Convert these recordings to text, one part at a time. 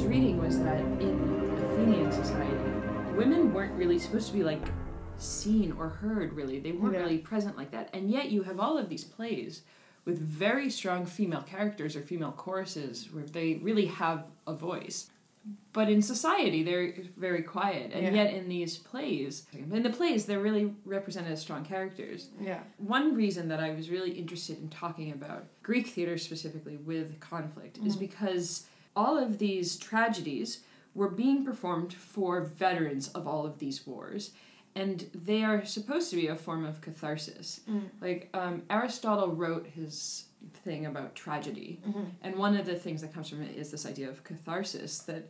was reading was that in Athenian society, women weren't really supposed to be like seen or heard really. They weren't Yeah. really present like that. And yet you have all of these plays with very strong female characters or female choruses where they really have a voice. But in society, they're very quiet. And Yeah. yet in these plays, in the plays, they're really represented as strong characters. Yeah. One reason that I was really interested in talking about Greek theater specifically with conflict is mm-hmm. because all of these tragedies were being performed for veterans of all of these wars. And they are supposed to be a form of catharsis. Like um, Aristotle wrote his thing about tragedy, and one of the things that comes from it is this idea of catharsis that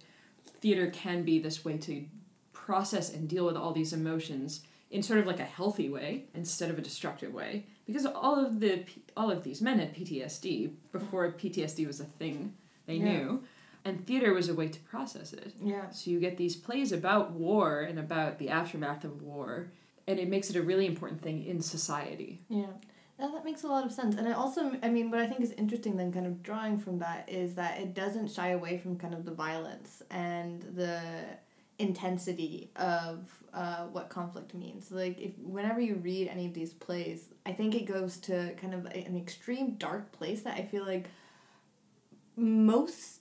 theater can be this way to process and deal with all these emotions in sort of like a healthy way instead of a destructive way because all of the all of these men had PTSD before PTSD was a thing they Yeah. knew and theater was a way to process it Yeah. so you get these plays about war and about the aftermath of war and it makes it a really important thing in society Yeah. No, that makes a lot of sense. And it also, I mean, what I think is interesting then, kind of drawing from that, is that it doesn't shy away from kind of the violence and the intensity of uh, what conflict means. Like, if whenever you read any of these plays, I think it goes to kind of an extreme dark place that I feel like most,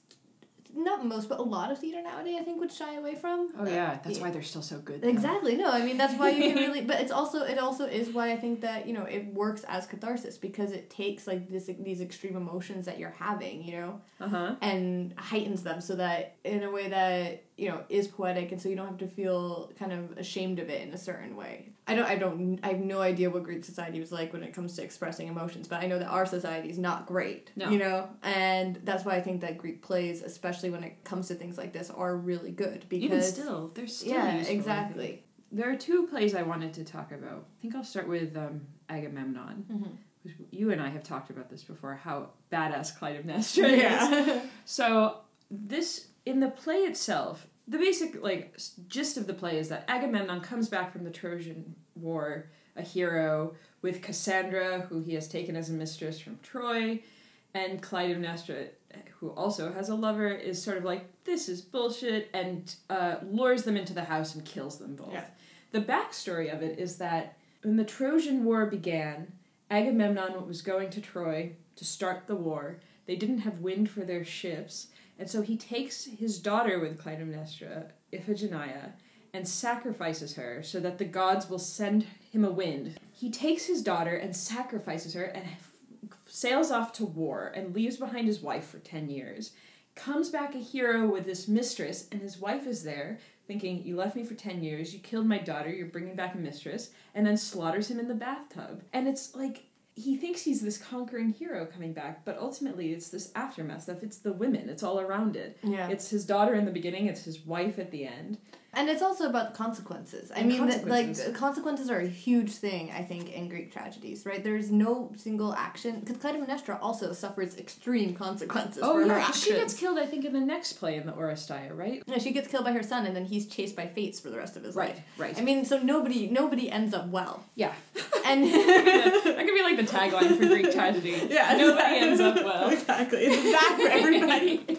not most, but a lot of theater nowadays, I think, would shy away from. oh yeah that's yeah. why they're still so good though. Exactly. No, I mean that's why you can really. But it's also it also is why I think that you know it works as catharsis because it takes like this these extreme emotions that you're having, you know, uh-huh and heightens them so that in a way that you know is poetic, and so you don't have to feel kind of ashamed of it in a certain way. I don't. I don't. I have no idea what Greek society was like when it comes to expressing emotions, but I know that our society is not great. No. You know, and that's why I think that Greek plays, especially when it comes to things like this, are really good because even still they're still yeah, useful, exactly. There are two plays I wanted to talk about. I think I'll start with um, Agamemnon. Mhm. which You and I have talked about this before, how badass Clytemnestra is. Yeah. So this in the play itself, the basic like gist of the play is that Agamemnon comes back from the Trojan War, a hero with Cassandra, who he has taken as a mistress from Troy, and Clytemnestra, who also has a lover, is sort of like this is bullshit and uh, lures them into the house and kills them both. Yeah. The backstory of it is that when the Trojan War began, Agamemnon was going to Troy to start the war. They didn't have wind for their ships, and so he takes his daughter with Clytemnestra, Iphigenia, and sacrifices her so that the gods will send him a wind. He takes his daughter and sacrifices her and sails off to war and leaves behind his wife for 10 years. Comes back a hero with this mistress, and his wife is there, thinking, You left me for 10 years, you killed my daughter, you're bringing back a mistress, and then slaughters him in the bathtub. And it's like, he thinks he's this conquering hero coming back, but ultimately it's this aftermath stuff. It's the women, it's all around it. Yeah. It's his daughter in the beginning, it's his wife at the end. And it's also about consequences. I And mean, consequences. like consequences are a huge thing. I think in Greek tragedies, right? There's no single action because Clytemnestra also suffers extreme consequences Oh, for her yeah, actions. she gets killed, I think, in the next play in the Oresteia, right? No, she gets killed by her son, and then he's chased by fates for the rest of his Right, life. right. I mean, so nobody nobody ends up well. Yeah. And that could be like the tagline for Greek tragedy. Yeah, Nobody ends up well. exactly. It's bad for everybody.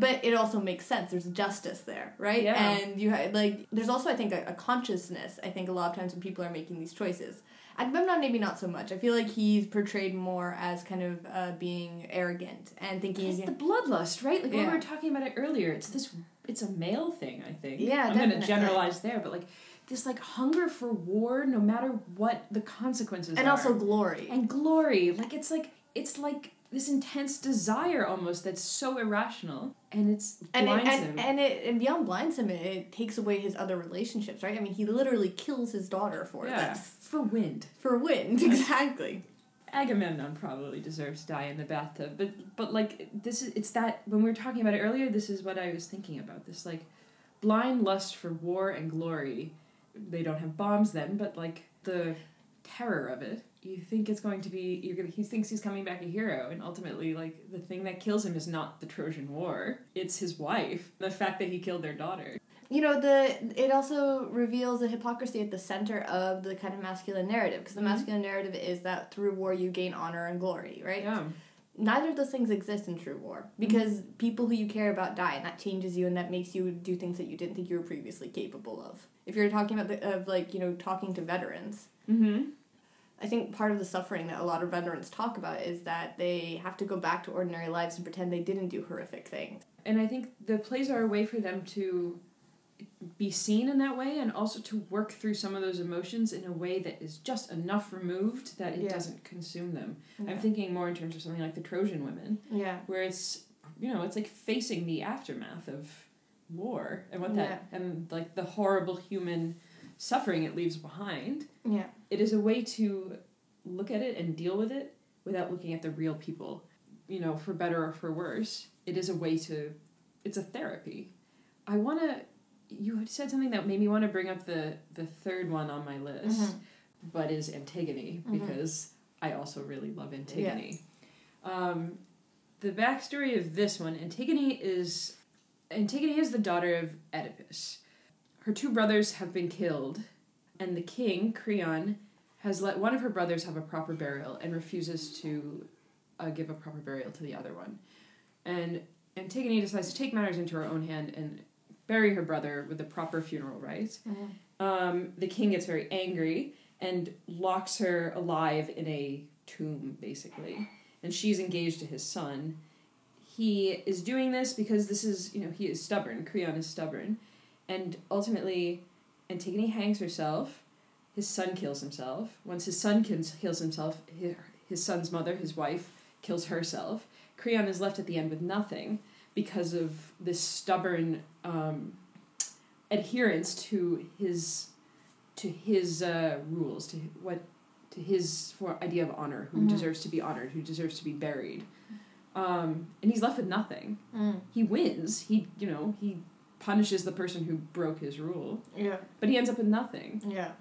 But it also makes sense. There's justice there, right? Yeah. And you ha- like there's also I think a, a consciousness. I think a lot of times when people are making these choices. Agamemnon maybe not so much. I feel like he's portrayed more as kind of uh, being arrogant and thinking. It's the bloodlust, right? Like when we were talking about it earlier, it's this it's a male thing, I think. Yeah, I'm gonna generalize there, but like this like hunger for war no matter what the consequences and are. also glory. and glory. Like it's like it's like this intense desire almost that's so irrational and it's and it, blinds and, him. and it and beyond blinds him, it, it takes away his other relationships, right? I mean, he literally kills his daughter for yeah, for wind. for wind, exactly. Agamemnon probably deserves to die in the bathtub, but but like this is it's that when we were talking about it earlier, this is what I was thinking about. This like blind lust for war and glory. They don't have bombs then, but like the terror of it. You think it's going to be you're gonna he thinks he's coming back a hero and ultimately like the thing that kills him is not the Trojan War. It's his wife. The fact that he killed their daughter. You know, the it also reveals the hypocrisy at the center of the kind of masculine narrative because the Mhm. masculine narrative is that through war you gain honor and glory, right? Yeah. neither of those things exist in true war because people who you care about die and that changes you and that makes you do things that you didn't think you were previously capable of if you're talking about the, of like you know talking to veterans Mm-hmm. I think part of the suffering that a lot of veterans talk about is that they have to go back to ordinary lives and pretend they didn't do horrific things And I think the plays are a way for them to be seen in that way and also to work through some of those emotions in a way that is just enough removed that it Yeah. doesn't consume them. yeah. I'm thinking more in terms of something like the Trojan women, yeah where it's you know, it's like facing the aftermath of war and what that and like the horrible human suffering it leaves behind. yeah It is a way to look at it and deal with it without looking at the real people. You know, for better or for worse, it is a way to it's a therapy. I want to you had said something that made me want to bring up the the third one on my list, Mhm. but is Antigone Mhm. because I also really love Antigone. Um, the backstory of this one, Antigone is Antigone is the daughter of Oedipus. Her two brothers have been killed, and the king, Creon, has let one of her brothers have a proper burial and refuses to uh, give a proper burial to the other one. And Antigone decides to take matters into her own hand and bury her brother with the proper funeral rites. Um, the king gets very angry and locks her alive in a tomb, basically. And she's engaged to his son. He is doing this because this is, you know, he is stubborn. Creon is stubborn. And ultimately, Antigone hangs herself. His son kills himself. Once his son kills, himself, his, his son's mother, his wife, kills herself. Creon is left at the end with nothing because of this stubborn um, adherence to his to his uh, rules, to what to his for idea of honor, who Mhm. deserves to be honored, who deserves to be buried, um, and he's left with nothing. Mm. He wins. He you know he punishes the person who broke his rule, yeah but he ends up with nothing. yeah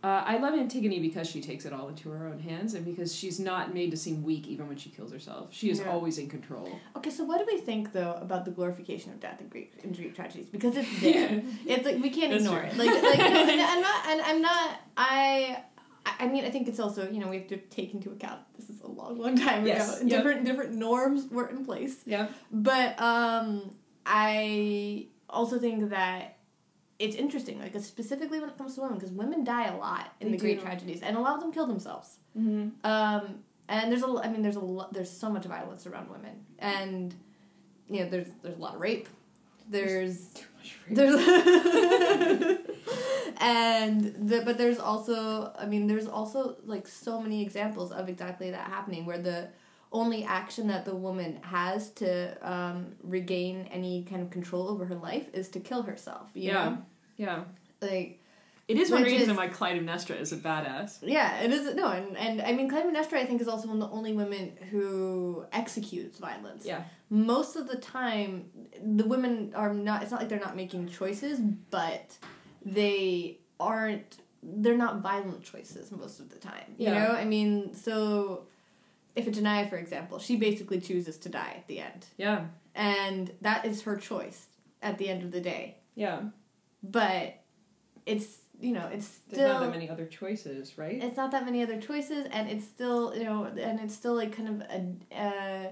Uh, I love Antigone because she takes it all into her own hands, and because she's not made to seem weak even when she kills herself. She is Yeah. always in control. Okay, so what do we think though about the glorification of death in Greek in Greek tragedies? Because it's there. it's like we can't That's ignore true. it. Like like no, and I'm not and I'm not I I mean I think it's also, you know, we have to take into account this is a long, long time Yes, ago. yeah. Different different norms were in place. Yeah. But um I also think that it's interesting, like specifically when it comes to women, because women die a lot in They the Greek do. tragedies, and a lot of them kill themselves. Mm-hmm. Um, and there's a, I mean, there's a lot, there's so much violence around women, and you know, there's there's a lot of rape. There's Too much there's and the, but there's also I mean there's also like so many examples of exactly that happening where the only action that the woman has to um, regain any kind of control over her life is to kill herself. You Yeah. know, Yeah. like It is one reason is- why Clytemnestra is a badass. Yeah, it is. No, and, and I mean, Clytemnestra, I think, is also one of the only women who executes violence. Yeah. Most of the time, the women are not, it's not like they're not making choices, but they aren't, they're not violent choices most of the time. You Yeah. know? I mean, so Iphigenia, for example, she basically chooses to die at the end. Yeah. And that is her choice at the end of the day. Yeah. But it's, you know, it's There's still. not that many other choices, right? it's not that many other choices and it's still you know and it's still like kind of a uh,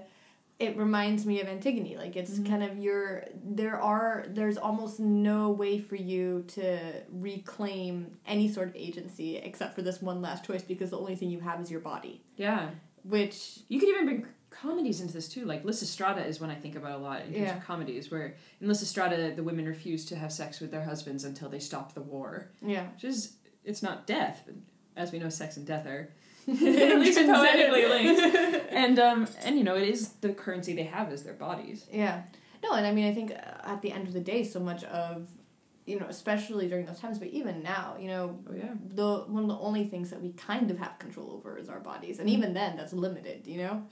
it reminds me of antigone like it's Mhm. kind of your there are there's almost no way for you to reclaim any sort of agency except for this one last choice because the only thing you have is your body Yeah. Which You could even bring comedies into this too. Like Lysistrata is one I think about a lot in terms Yeah. of comedies, where in Lysistrata the women refuse to have sex with their husbands until they stop the war, yeah which is it's not death, but as we know, sex and death are at least poetically linked. And um and you know it is the currency they have is their bodies. Yeah. No, and I mean, I think uh, at the end of the day, so much of, you know, especially during those times, but even now, you know, Oh yeah. the one of the only things that we kind of have control over is our bodies, and even then, that's limited. You know,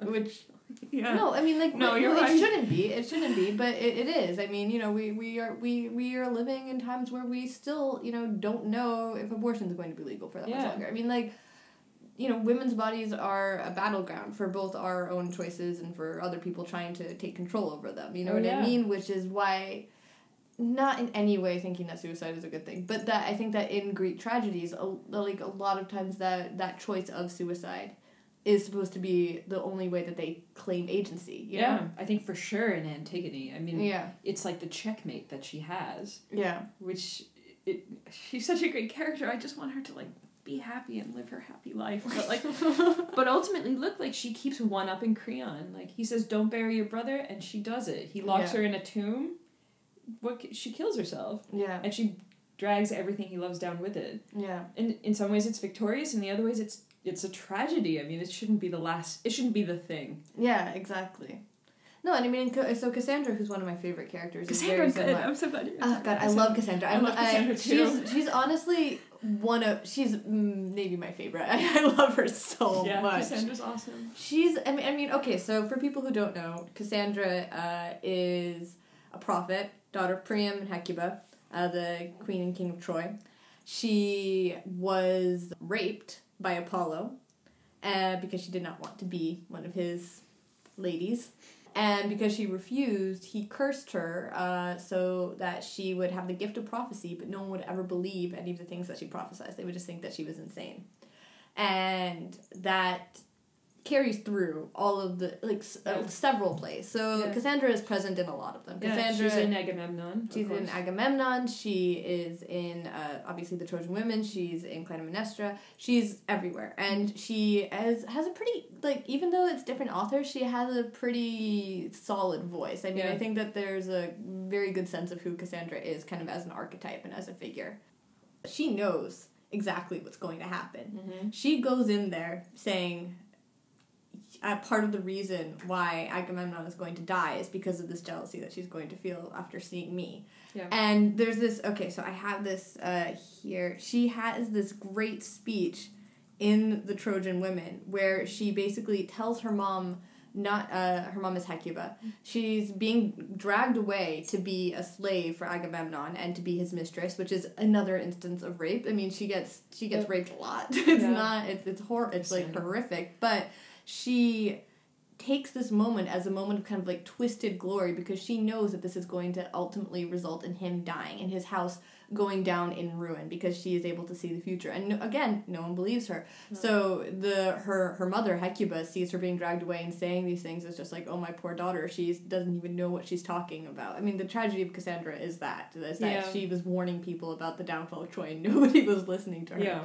which Yeah. no, I mean, like No, it- you're it right. shouldn't be. It shouldn't be, but it, it is. I mean, you know, we, we are we we are living in times where we still, you know, don't know if abortion is going to be legal for that much longer. I mean, like. You know, women's bodies are a battleground for both our own choices and for other people trying to take control over them. You know Oh, what yeah. I mean? Which is why, not in any way thinking that suicide is a good thing, but that I think that in Greek tragedies, a, like a lot of times that that choice of suicide is supposed to be the only way that they claim agency. You yeah, know? I think for sure in Antigone. I mean, Yeah. it's like the checkmate that she has, Yeah. which it she's such a great character. I just want her to like be happy and live her happy life. But like but ultimately look like she keeps one up in Creon. Like he says don't bury your brother and she does it. He locks Yeah. her in a tomb. What she kills herself Yeah. and she drags everything he loves down with it. Yeah. And in some ways it's victorious and the other ways it's it's a tragedy. I mean, it shouldn't be the last it shouldn't be the thing. Yeah, exactly. No, and I mean, so Cassandra, who's one of my favorite characters, is very good. I'm so glad Oh God, I love Cassandra. I I'm, love Cassandra, too. She's she's honestly one of she's mm, maybe my favorite. I, I love her so yeah, much. Cassandra's awesome. She's I mean I mean okay so for people who don't know Cassandra uh, is a prophet daughter of Priam and Hecuba uh, the queen and king of Troy. She was raped by Apollo uh, because she did not want to be one of his ladies. And because she refused he cursed her uh, so that she would have the gift of prophecy but no one would ever believe any of the things that she prophesied. They would just think that she was insane. And that carries through all of the like s- uh, several plays. So Yeah. Cassandra is present in a lot of them. Yeah, Cassandra she's in Agamemnon. of she's in course. Agamemnon. She is in uh, obviously the Trojan Women. She's in Clytemnestra. She's everywhere, and she has has a pretty like even though it's different authors, she has a pretty solid voice. I mean, Yeah. I think that there's a very good sense of who Cassandra is, kind of as an archetype and as a figure. She knows exactly what's going to happen Mhm. she goes in there saying uh, part of the reason why Agamemnon is going to die is because of this jealousy that she's going to feel after seeing me. Yeah. And there's this okay, so I have this uh, here. She has this great speech in the Trojan Women where she basically tells her mom not uh, her mom is Hecuba. She's being dragged away to be a slave for Agamemnon and to be his mistress, which is another instance of rape. I mean, she gets she gets Yep. raped a lot. It's Yeah. not it's it's hor it's like horrific, but she takes this moment as a moment of kind of like twisted glory because she knows that this is going to ultimately result in him dying and his house going down in ruin because she is able to see the future. And no, again no one believes her. So the her her mother hecuba sees her being dragged away and saying these things is just like oh my poor daughter she doesn't even know what she's talking about. I mean the tragedy of cassandra is that is that Yeah. she was warning people about the downfall of troy and nobody was listening to her. Yeah.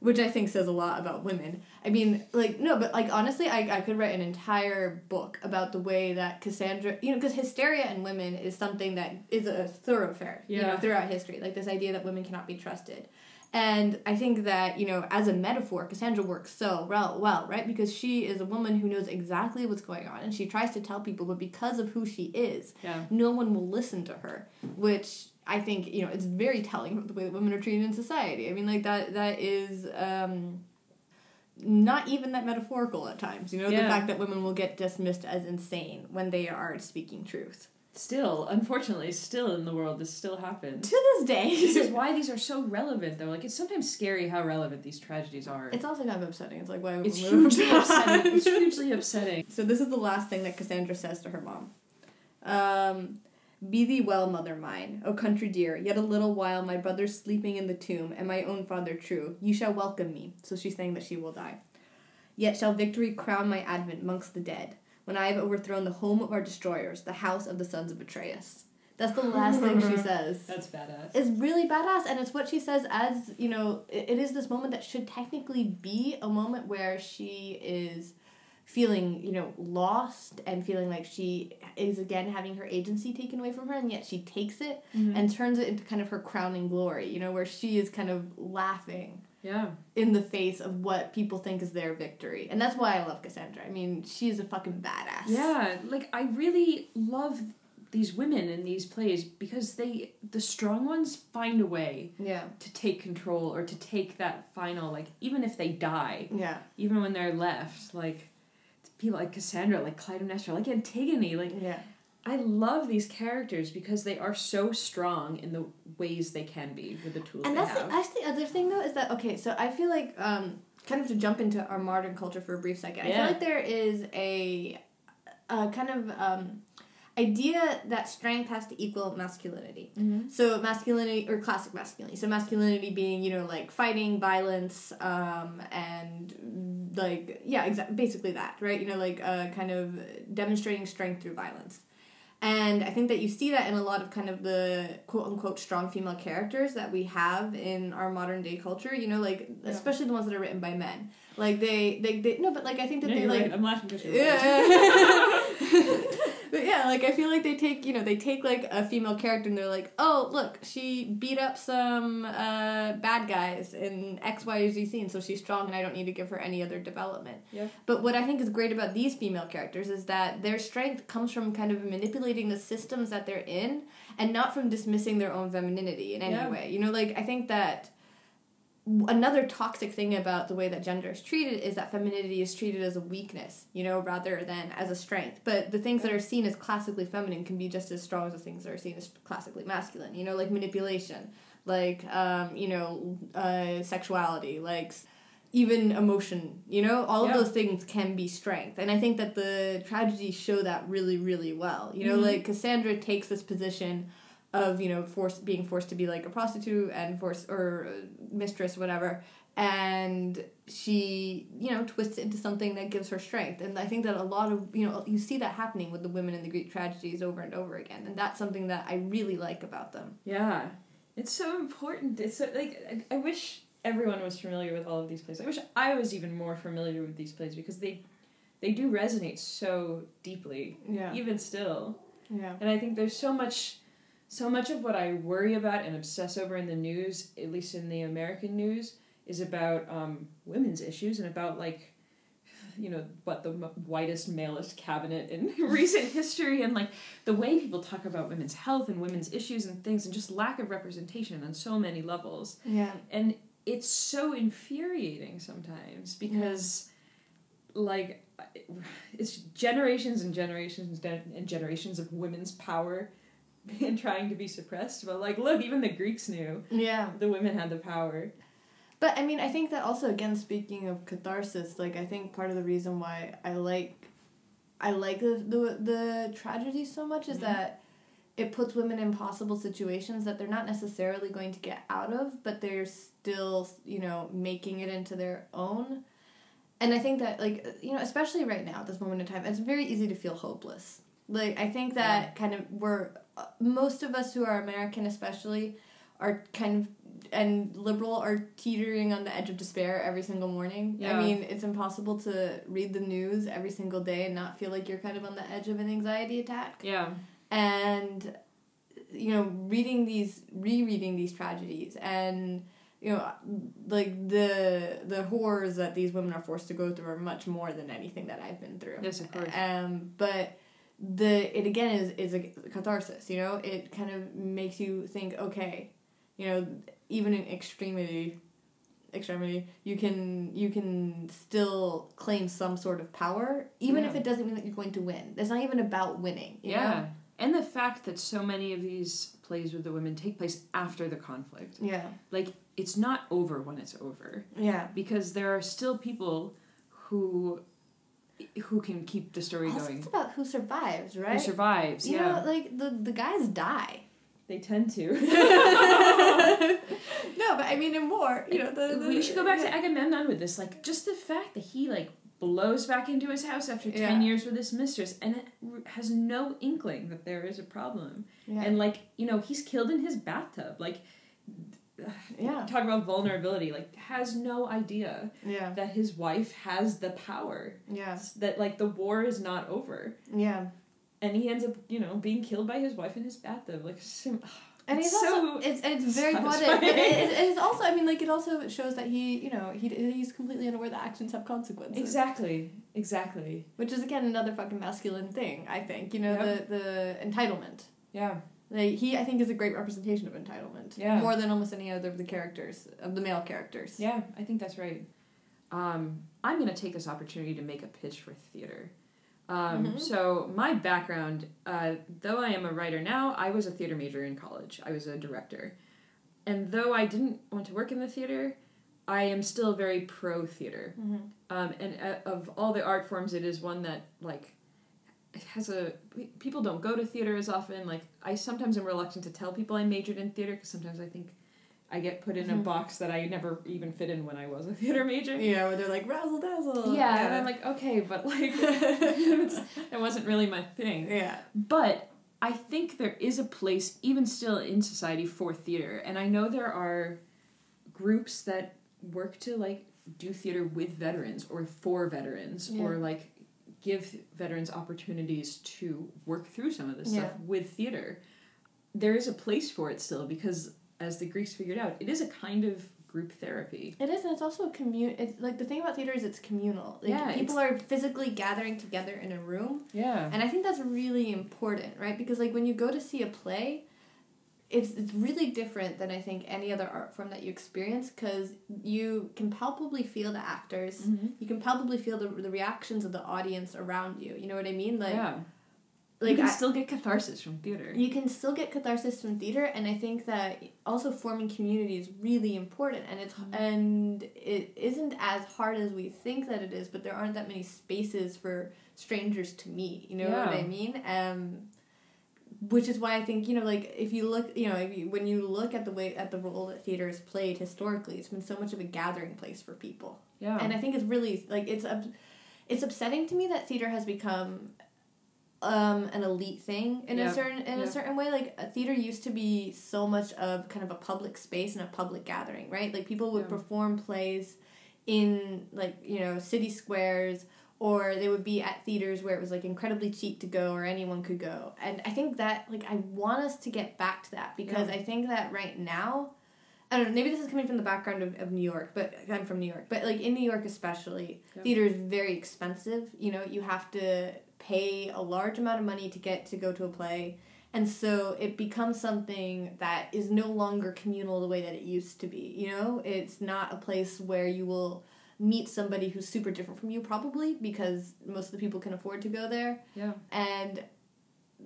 Which I think says a lot about women. I mean, like no, but like honestly, I I could write an entire book about the way that Cassandra, you know, because hysteria in women is something that is a thoroughfare, you know, throughout history. Like this idea that women cannot be trusted. And I think that, you know, as a metaphor, Cassandra works so well, well, right? Because she is a woman who knows exactly what's going on and she tries to tell people, but because of who she is, Yeah. no one will listen to her, which I think you know it's very telling the way that women are treated in society. I mean, like that that is um, not even that metaphorical at times. You know, the fact that women will get dismissed as insane when they are speaking truth. Still, unfortunately, still in the world, this still happens. To this day, this is why these are so relevant, though. Like, it's sometimes scary how relevant these tragedies are. it's also kind of upsetting. It's like why It's hugely upsetting. It's hugely upsetting. So this is the last thing that Cassandra says to her mom. Um, Be thee well, mother mine, O country dear, yet a little while my brother's sleeping in the tomb, and my own father true, ye shall welcome me. So she's saying that she will die. Yet shall victory crown my advent amongst the dead, when I have overthrown the home of our destroyers, the house of the sons of Atreus. That's the last thing she says. That's badass. It's really badass, and it's what she says as you know. It, it is this moment that should technically be a moment where she is feeling, you know, lost and feeling like she is again having her agency taken away from her, and yet she takes it Mhm. and turns it into kind of her crowning glory. You know, where she is kind of laughing yeah. in the face of what people think is their victory, and that's why I love Cassandra. I mean, she's a fucking badass. Yeah, like I really love these women in these plays because they the strong ones find a way Yeah. to take control or to take that final like even if they die, Yeah. even when they're left, like people like Cassandra, like Clytemnestra, like Antigone, like Yeah. I love these characters because they are so strong in the ways they can be with the tools and they that's the, that's the other thing though is that okay so i feel like um kind of to jump into our modern culture for a brief second i feel like there is a, a kind of um idea that strength has to equal masculinity. Mm-hmm. So masculinity or classic masculinity. So masculinity being you know like fighting, violence, um, and like yeah, exactly basically that right. You know like uh, kind of demonstrating strength through violence. And I think that you see that in a lot of kind of the quote unquote strong female characters that we have in our modern day culture. You know, like Yeah. especially the ones that are written by men. Like they, they, they no, but like I think that No, they like right. I'm laughing because you're yeah. yeah, like I feel like they take you know they take like a female character and they're like, oh look, she beat up some uh, bad guys in X Y or Z scene, so she's strong and I don't need to give her any other development. Yeah. But what I think is great about these female characters is that their strength comes from kind of manipulating the systems that they're in and not from dismissing their own femininity in any Yeah. way. You know, like I think that another toxic thing about the way that gender is treated is that femininity is treated as a weakness, you know, rather than as a strength. But the things that are seen as classically feminine can be just as strong as the things that are seen as classically masculine, you know, like manipulation, like, um, you know, uh, sexuality, like even emotion, you know, all Yeah. of those things can be strength. And I think that the tragedies show that really, really well. You know, Mhm. like Cassandra takes this position of you know forced being forced to be like a prostitute and forced or mistress whatever. And she you know twists it into something that gives her strength. And i think that a lot of you know you see that happening with the women in the greek tragedies over and over again. And that's something that i really like about them. Yeah, it's so important. It's so, like I, I wish everyone was familiar with all of these plays. I wish I was even more familiar with these plays because they they do resonate so deeply, yeah. even still. yeah. And I think there's so much so much of what I worry about and obsess over in the news, at least in the American news, is about um, women's issues and about like you know what the m- whitest malest cabinet in recent history and like the way people talk about women's health and women's issues and things and just lack of representation on so many levels. Yeah. And it's so infuriating sometimes because like it's generations and generations and generations of women's power and trying to be suppressed but like look even the greeks knew yeah the women had the power But I mean, I think that also again speaking of catharsis, like I think part of the reason why I like I like the the, the tragedy so much is Mhm. that it puts women in possible situations that they're not necessarily going to get out of, but they're still, you know, making it into their own. And I think that like you know, especially right now at this moment in time, it's very easy to feel hopeless. Like I think that kind of we're most of us who are American especially are kind of and liberal are teetering on the edge of despair every single morning. Yeah. I mean, it's impossible to read the news every single day and not feel like you're kind of on the edge of an anxiety attack. yeah And you know, reading these rereading these tragedies and you know like the the horrors that these women are forced to go through are much more than anything that I've been through. Yes, of course. Um but the it again is is a catharsis, you know? It kind of makes you think, okay, you know, even in extremity extremity you can you can still claim some sort of power even if it doesn't mean that you're going to win. It's not even about winning you yeah. know? and the fact that so many of these plays with the women take place after the conflict. Yeah. Like it's not over when it's over. Yeah. Because there are still people who who can keep the story also, going. it's about who survives right? who survives you yeah. know like the the guys die. They tend to. No but i mean in war you know the, the we should go back to agamemnon with this like just the fact that he like blows back into his house after 10 Yeah. years with his mistress and it has no inkling that there is a problem. Yeah. and like you know he's killed in his bathtub. Like yeah. Talk about vulnerability like has no idea yeah. that his wife has the power. Yeah. That like the war is not over. Yeah. And he ends up you know being killed by his wife in his bathtub like sim- and It's it's also so it's it's very poetic but it, it's also i mean like it also shows that he you know he he's completely unaware that actions have consequences. Exactly. Exactly. Which is again another fucking masculine thing i think you know Yep. the the entitlement. Yeah like he i think is a great representation of entitlement. Yeah. more than almost any other of the characters of the male characters. Yeah i think that's right. Um, i'm going to take this opportunity to make a pitch for theater. Um, Mhm. so my background uh, though i am a writer now i was a theater major in college. I was a director. And though i didn't want to work in the theater i am still very pro theater. Mhm. um, and uh, of all the art forms it is one that like has a people don't go to theater as often. Like I sometimes am reluctant to tell people I majored in theater because sometimes I think I get put in a Mhm. box that I never even fit in when I was a theater major. Yeah, where they're like razzle dazzle. Yeah, and I'm like, okay, but like that wasn't really my thing. yeah. But I think there is a place, even still in society, for theater. And I know there are groups that work to like do theater with veterans or for veterans Yeah. or like give veterans opportunities to work through some of this Yeah. stuff with theater. There is a place for it still because as the Greeks figured out, it is a kind of group therapy. It is, and it's also a commun. It's like the thing about theater is it's communal. Like, Yeah, people are physically gathering together in a room, Yeah. and I think that's really important, right? Because like when you go to see a play, it's it's really different than I think any other art form that you experience because you can palpably feel the actors. Mhm. You can palpably feel the, the reactions of the audience around you. You know what I mean? Like, yeah. like you can I- still get catharsis from theater. you can still get catharsis from theater and i think that also forming community is really important and it's Mhm. and it isn't as hard as we think that it is but there aren't that many spaces for strangers to meet you know what i mean um which is why i think you know like if you look you know if you, when you look at the way at the role that theater has played historically it's been so much of a gathering place for people yeah. and I think it's really like it's it's upsetting to me that theater has become um an elite thing in Yeah, a certain in yeah. a certain way. Like a theater used to be so much of kind of a public space and a public gathering, right? Like people would Yeah. perform plays in like you know city squares or they would be at theaters where it was like incredibly cheap to go or anyone could go and i think that like i want us to get back to that because Yeah. i think that right now i don't know maybe this is coming from the background of, of new york but i'm from new york but like in new york especially Yeah. theater is very expensive you know you have to pay a large amount of money to get to go to a play and so it becomes something that is no longer communal the way that it used to be you know it's not a place where you will meet somebody who's super different from you probably because most of the people can afford to go there yeah. and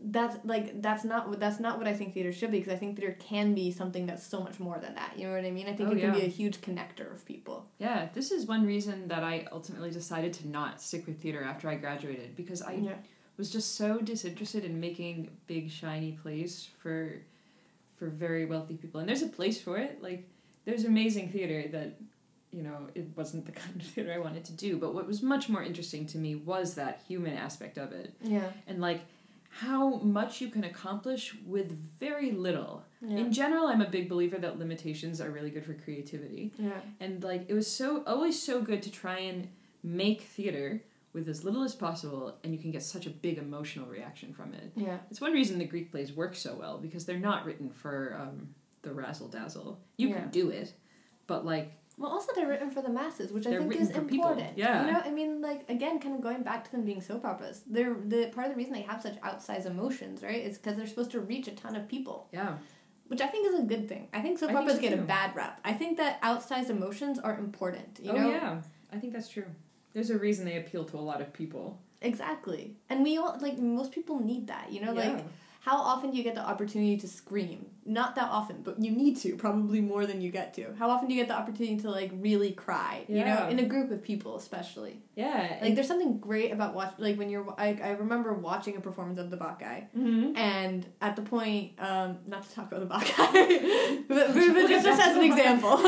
that's like that's not what that's not what I think theater should be because I think theater can be something that's so much more than that. You know what I mean? I think Oh, it can yeah. be a huge connector of people. Yeah, this is one reason that I ultimately decided to not stick with theater after I graduated because I yeah. was just so disinterested in making big shiny plays for for very wealthy people. And there's a place for it. Like there's amazing theater that you know, it wasn't the kind of theater I wanted to do, but what was much more interesting to me was that human aspect of it Yeah. and like how much you can accomplish with very little. Yeah. In general, I'm a big believer that limitations are really good for creativity. yeah. And like it was so always so good to try and make theater with as little as possible and you can get such a big emotional reaction from it. Yeah. It's one reason the Greek plays work so well because they're not written for um, the razzle dazzle. You Yeah. can do it, but like Well, also they're written for the masses, which I They're think is important. yeah. You know, I mean, like again, kind of going back to them being soap operas. They're the part of the reason they have such outsized emotions, right? Is because they're supposed to reach a ton of people, yeah, which I think is a good thing. I think soap I think operas so get a bad rap. I think that outsized emotions are important. You oh know, yeah, I think that's true. There's a reason they appeal to a lot of people. exactly. And we all like most people need that. You know, Yeah. like how often do you get the opportunity to scream? Not that often, but you need to probably more than you get to. How often do you get the opportunity to like really cry? You know, in a group of people especially. yeah, Like there's something great about watch like when you're I, I remember watching a performance of the Bacchae mm-hmm. and at the point um not to talk about the Bacchae but, but, just, just as an example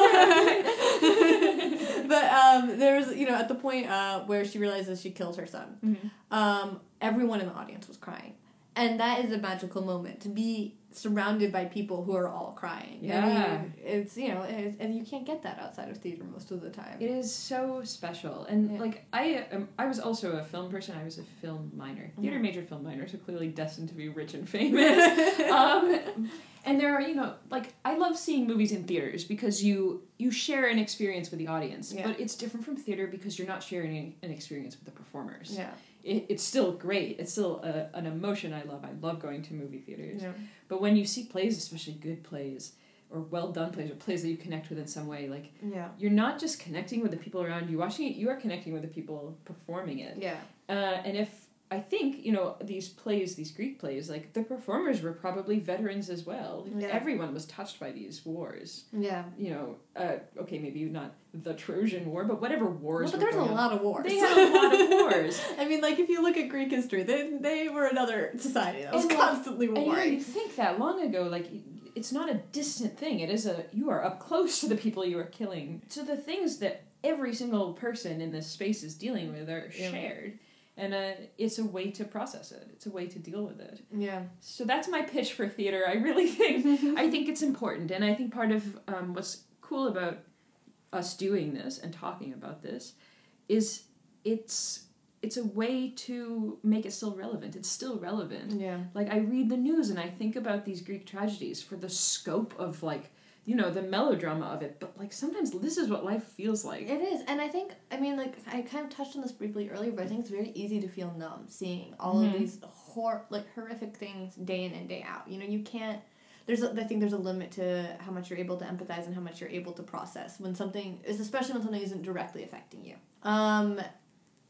but um there was you know at the point uh where she realizes she killed her son Mm-hmm. um everyone in the audience was crying and that is a magical moment to be surrounded by people who are all crying I Yeah. mean, it's you know it's, and you can't get that outside of theater most of the time It is so special, and Yeah. like I, um, I was also a film person. I was a film minor, theater Mhm. major, film minor, so clearly destined to be rich and famous. um, and there are, you know, like I love seeing movies in theaters because you you share an experience with the audience, Yeah. but it's different from theater because you're not sharing an experience with the performers. yeah It, it's still great. It's still a, an emotion I love. I love going to movie theaters. yeah But when you see plays, especially good plays or well done plays or plays that you connect with in some way, like yeah you're not just connecting with the people around you watching it you are connecting with the people performing it yeah uh, and if I think you know these plays, these Greek plays, like the performers were probably veterans as well. Yeah. Everyone was touched by these wars. Yeah. You know, uh, okay, maybe not the Trojan War, but whatever wars. Well, but there's a lot of wars. They had a lot of wars. I mean, like if you look at Greek history, they they were another society that was And, like, constantly And you you think that long ago, like it's not a distant thing. It is a you are up close to the people you are killing. So the things that every single person in this space is dealing with are Yeah. shared, and uh, it's a way to process it. It's a way to deal with it. Yeah. So that's my pitch for theater. I really think I think it's important, and I think part of um, what's cool about us doing this and talking about this is it's it's a way to make it still relevant. It's still relevant. Yeah. Like I read the news and I think about these Greek tragedies for the scope of like you know the melodrama of it, but like sometimes this is what life feels like. It is, and I think I mean like I kind of touched on this briefly earlier, but I think it's very easy to feel numb seeing all Mhm. of these hor like horrific things day in and day out. You know, you can't. There's a, I think there's a limit to how much you're able to empathize and how much you're able to process when something is especially when something isn't directly affecting you. Um,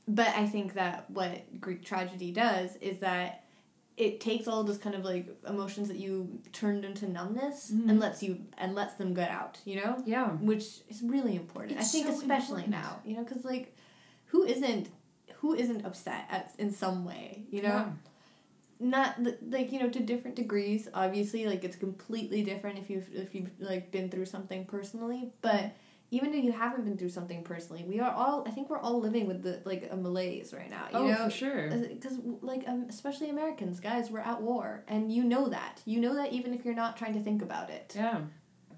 but I think that what Greek tragedy does is that it takes all those kind of like emotions that you turned into numbness Mhm. and lets you and lets them get out. You know Yeah. which is really important. It's I think so especially important. now, you know, because like, who isn't who isn't upset at in some way, you know? Yeah. Not like you know to different degrees. Obviously, like it's completely different if you've if you've like been through something personally, but. Even if you haven't been through something personally, we are all. I think we're all living with the like a malaise right now. You oh, know, for sure. because like um, especially Americans, guys, we're at war, and you know that. You know that even if you're not trying to think about it. Yeah.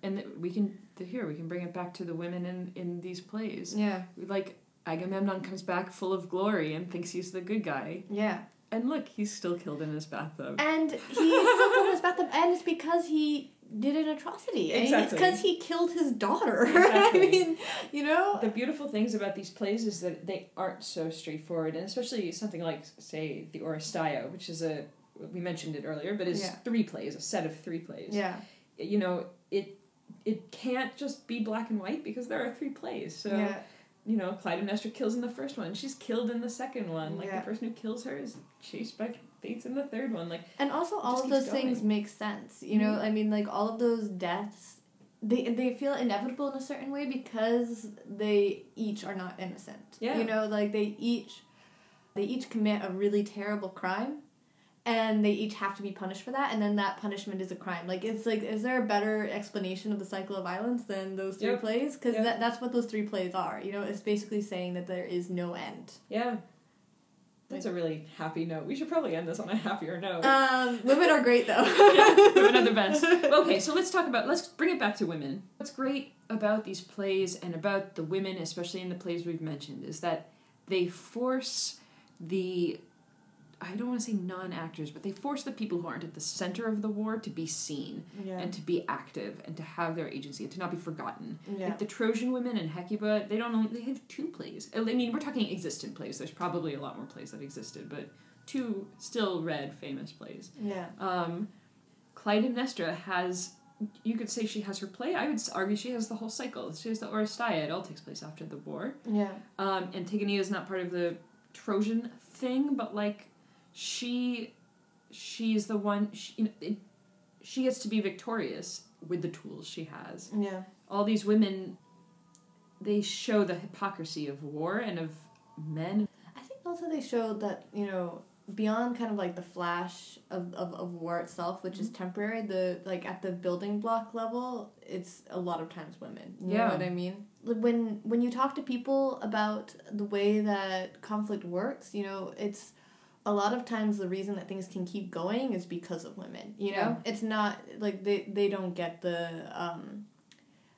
And th- we can here we can bring it back to the women in in these plays. Yeah. Like Agamemnon comes back full of glory and thinks he's the good guy. Yeah. And look, he's still killed in his bathtub. And he's still killed in his bathtub, and it's because he did an atrocity. I mean, it's Exactly. because he killed his daughter. Exactly. I mean, you know. The beautiful things about these plays is that they aren't so straightforward, and especially something like, say, the Oresteia, which is a we mentioned it earlier, but is Yeah. three plays, a set of three plays. Yeah. You know, it it can't just be black and white because there are three plays. So yeah. you know, Clytemnestra kills in the first one. She's killed in the second one. Like Yeah. the person who kills her is chased by fates in the third one. Like And also, all of those things make sense. You know, Mhm. I mean, like all of those deaths, they they feel inevitable in a certain way because they each are not innocent. Yeah. You know, like they each, they each commit a really terrible crime. And they each have to be punished for that, and then that punishment is a crime. Like it's like, is there a better explanation of the cycle of violence than those three Yep. plays? Because Yep. that, that's what those three plays are. You know, it's basically saying that there is no end. yeah. That's a really happy note. We should probably end this on a happier note. Um, women are great though. yeah, women are the best. Okay, so let's talk about let's bring it back to women. What's great about these plays and about the women, especially in the plays we've mentioned, is that they force the I don't want to say non-actors, but they force the people who aren't at the center of the war to be seen Yeah. and to be active and to have their agency and to not be forgotten. Yeah. Like the Trojan women and Hecuba, they don't only, they have two plays. I mean, we're talking existent plays. There's probably a lot more plays that existed, but two still read famous plays. Yeah. Um, Clytemnestra has, you could say she has her play. I would argue she has the whole cycle. She has the Oresteia. It all takes place after the war. Yeah. Um, Antigone is not part of the Trojan thing, but like she, she's the one. She, you know, it, she gets to be victorious with the tools she has. Yeah. All these women, they show the hypocrisy of war and of men. I think also they showed that, you know, beyond kind of like the flash of, of, of war itself, which is mm-hmm. temporary, the like at the building block level, it's a lot of times women. You Yeah. know what I mean? When when you talk to people about the way that conflict works, you know, it's a lot of times the reason that things can keep going is because of women. You know? Yeah. It's not like they, they don't get the um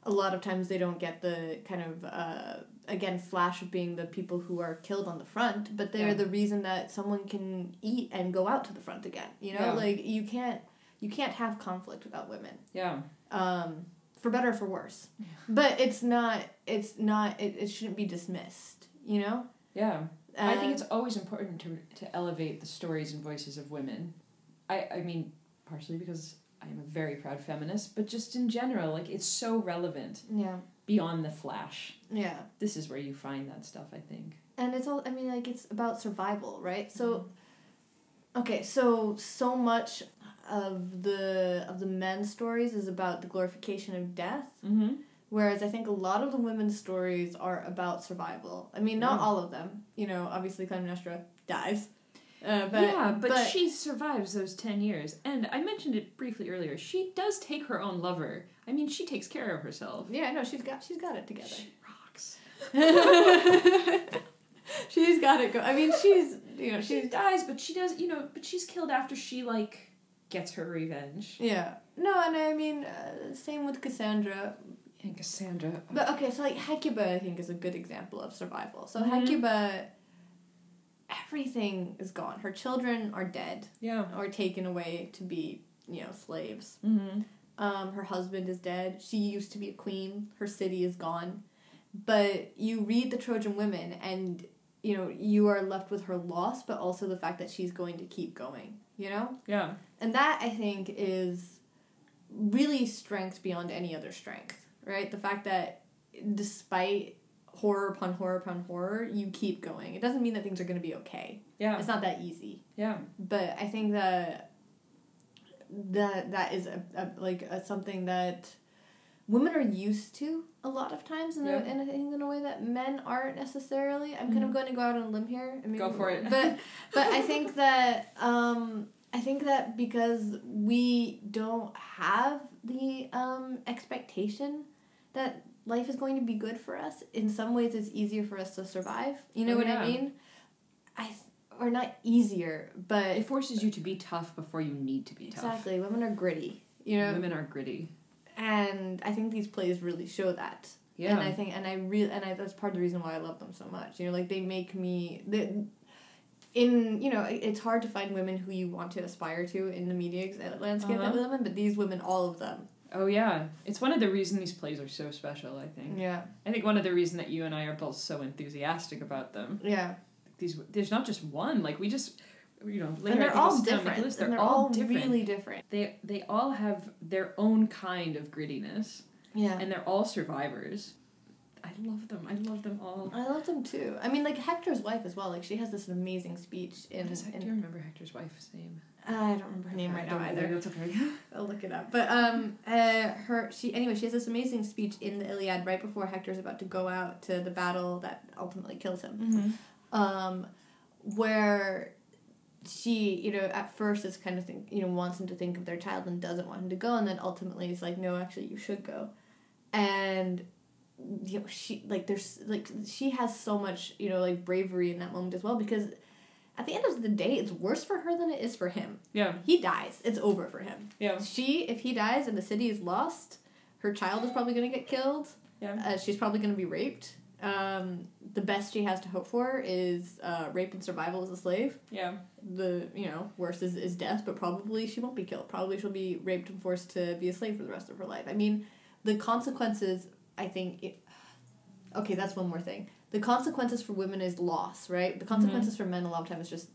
a lot of times they don't get the kind of uh, again flash of being the people who are killed on the front but they're Yeah. the reason that someone can eat and go out to the front again you know Yeah. like you can't you can't have conflict without women Yeah. um, for better or for worse but it's not it's not it, it shouldn't be dismissed you know Yeah. I think Uh, it's always important to to elevate the stories and voices of women. I I mean, partially because I am a very proud feminist, but just in general, like it's so relevant yeah beyond the flash. yeah This is where you find that stuff, I think. and it's all i mean like it's about survival right so Okay, so so much of the of the men's stories is about the glorification of death, Mm-hmm. Whereas I think a lot of the women's stories are about survival. I mean, not Yeah. all of them. You know, obviously Clytemnestra dies. Uh, but, yeah, but, she survives those 10 years. And I mentioned it briefly earlier. She does take her own lover. I mean, she takes care of herself. yeah, no, she's got she's got it together. She rocks. she's got it go. I mean, she's you know She dies, but she does, you know, but she's killed after she, like, gets her revenge. yeah. No, and I mean, uh, same with Cassandra. And Cassandra. But okay, so like Hecuba, I think is a good example of survival. So Mhm. Hecuba, everything is gone. Her children are dead Yeah. or taken away to be you know slaves. Mm-hmm. Um, her husband is dead. She used to be a queen. Her city is gone. But you read the Trojan women, and you know you are left with her loss, but also the fact that she's going to keep going. You know, Yeah. and that I think is really strength beyond any other strength. Right, the fact that despite horror upon horror upon horror, you keep going. It doesn't mean that things are going to be okay. Yeah. It's not that easy Yeah. but I think that that that is a, a like a, something that women are used to a lot of times, and Yeah. and I think in a way that men aren't necessarily. I'm kind of going to go out on a limb here. Go for it. But but I think that um I think that because we don't have the um expectation that life is going to be good for us, in some ways it's easier for us to survive. You know Oh, what yeah. I mean? I th- or not easier, but It forces you to be tough before you need to be tough. Exactly. Women are gritty. You know, Women are gritty. and I think these plays really show that. Yeah. And I think, and I really, and I that's part of the reason why I love them so much. You know, like they make me the. In you know, it's hard to find women who you want to aspire to in the media landscape that Uh-huh. we live in, but these women, all of them, oh yeah. It's one of the reasons these plays are so special, I think. yeah, I think one of the reasons that you and I are both so enthusiastic about them. yeah, These there's not just one. Like we just you know, later and they're all sit down and make a different. list. They're, they're all, different. really different. They they all have their own kind of grittiness, Yeah, and they're all survivors. I love them. I love them all. I love them too. I mean, like Hector's wife as well. Like she has this amazing speech in. What is Hector? Do you in remember Hector's wife's name? I don't remember her name right now either. That's okay. I'll look it up. But um, uh, her she anyway she has this amazing speech in the Iliad right before Hector's about to go out to the battle that ultimately kills him. mm-hmm. Um, where she you know at first is kind of think you know wants him to think of their child and doesn't want him to go, and then ultimately is like no, actually you should go, and you know she like there's like she has so much you know like bravery in that moment as well because. At the end of the day, it's worse for her than it is for him. Yeah. He dies. It's over for him. Yeah. She, if he dies and the city is lost, her child is probably going to get killed. Yeah. Uh, she's probably going to be raped. Um, the best she has to hope for is uh, rape and survival as a slave. Yeah. The you know worst is, is death, but probably she won't be killed. Probably she'll be raped and forced to be a slave for the rest of her life. I mean, the consequences. I think. It, okay, that's one more thing. The consequences for women is loss, right? The consequences for men a lot of times is just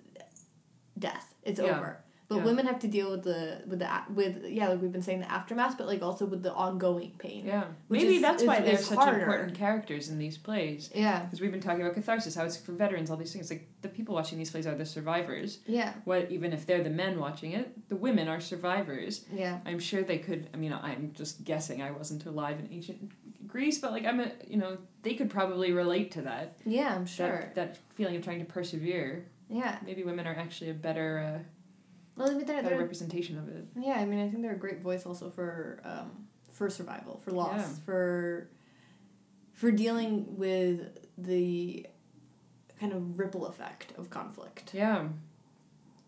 death. It's Yeah. over. But Yeah. women have to deal with the with the with yeah, like we've been saying the aftermath, but like also with the ongoing pain. Yeah. Maybe is- that's is- why they're such harder. important characters in these plays. Yeah. Because we've been talking about catharsis, how it's for veterans, all these things. Like the people watching these plays are the survivors. Yeah. What even if they're the men watching it, the women are survivors. Yeah. I'm sure they could. I mean, I'm just guessing. I wasn't alive in ancient Greece, but like I'm a, you know, they could probably relate to that. Yeah, I'm sure. That, that feeling of trying to persevere. yeah. Maybe women are actually a better, uh, Well, I mean, they're, better they're, representation of it. yeah, I mean, I think they're a great voice also for um, for survival, for loss, Yeah. for for dealing with the kind of ripple effect of conflict. Yeah.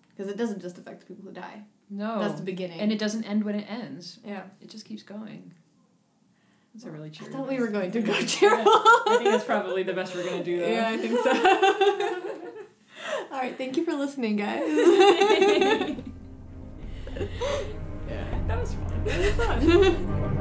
Because it doesn't just affect the people who die. No. That's the beginning. and it doesn't end when it ends. yeah. It just keeps going. That's a really I thought we were going to go cheerful. I think that's probably the best we're gonna do. Though. Yeah, I think so. All right, thank you for listening, guys. yeah, that was fun. It was fun.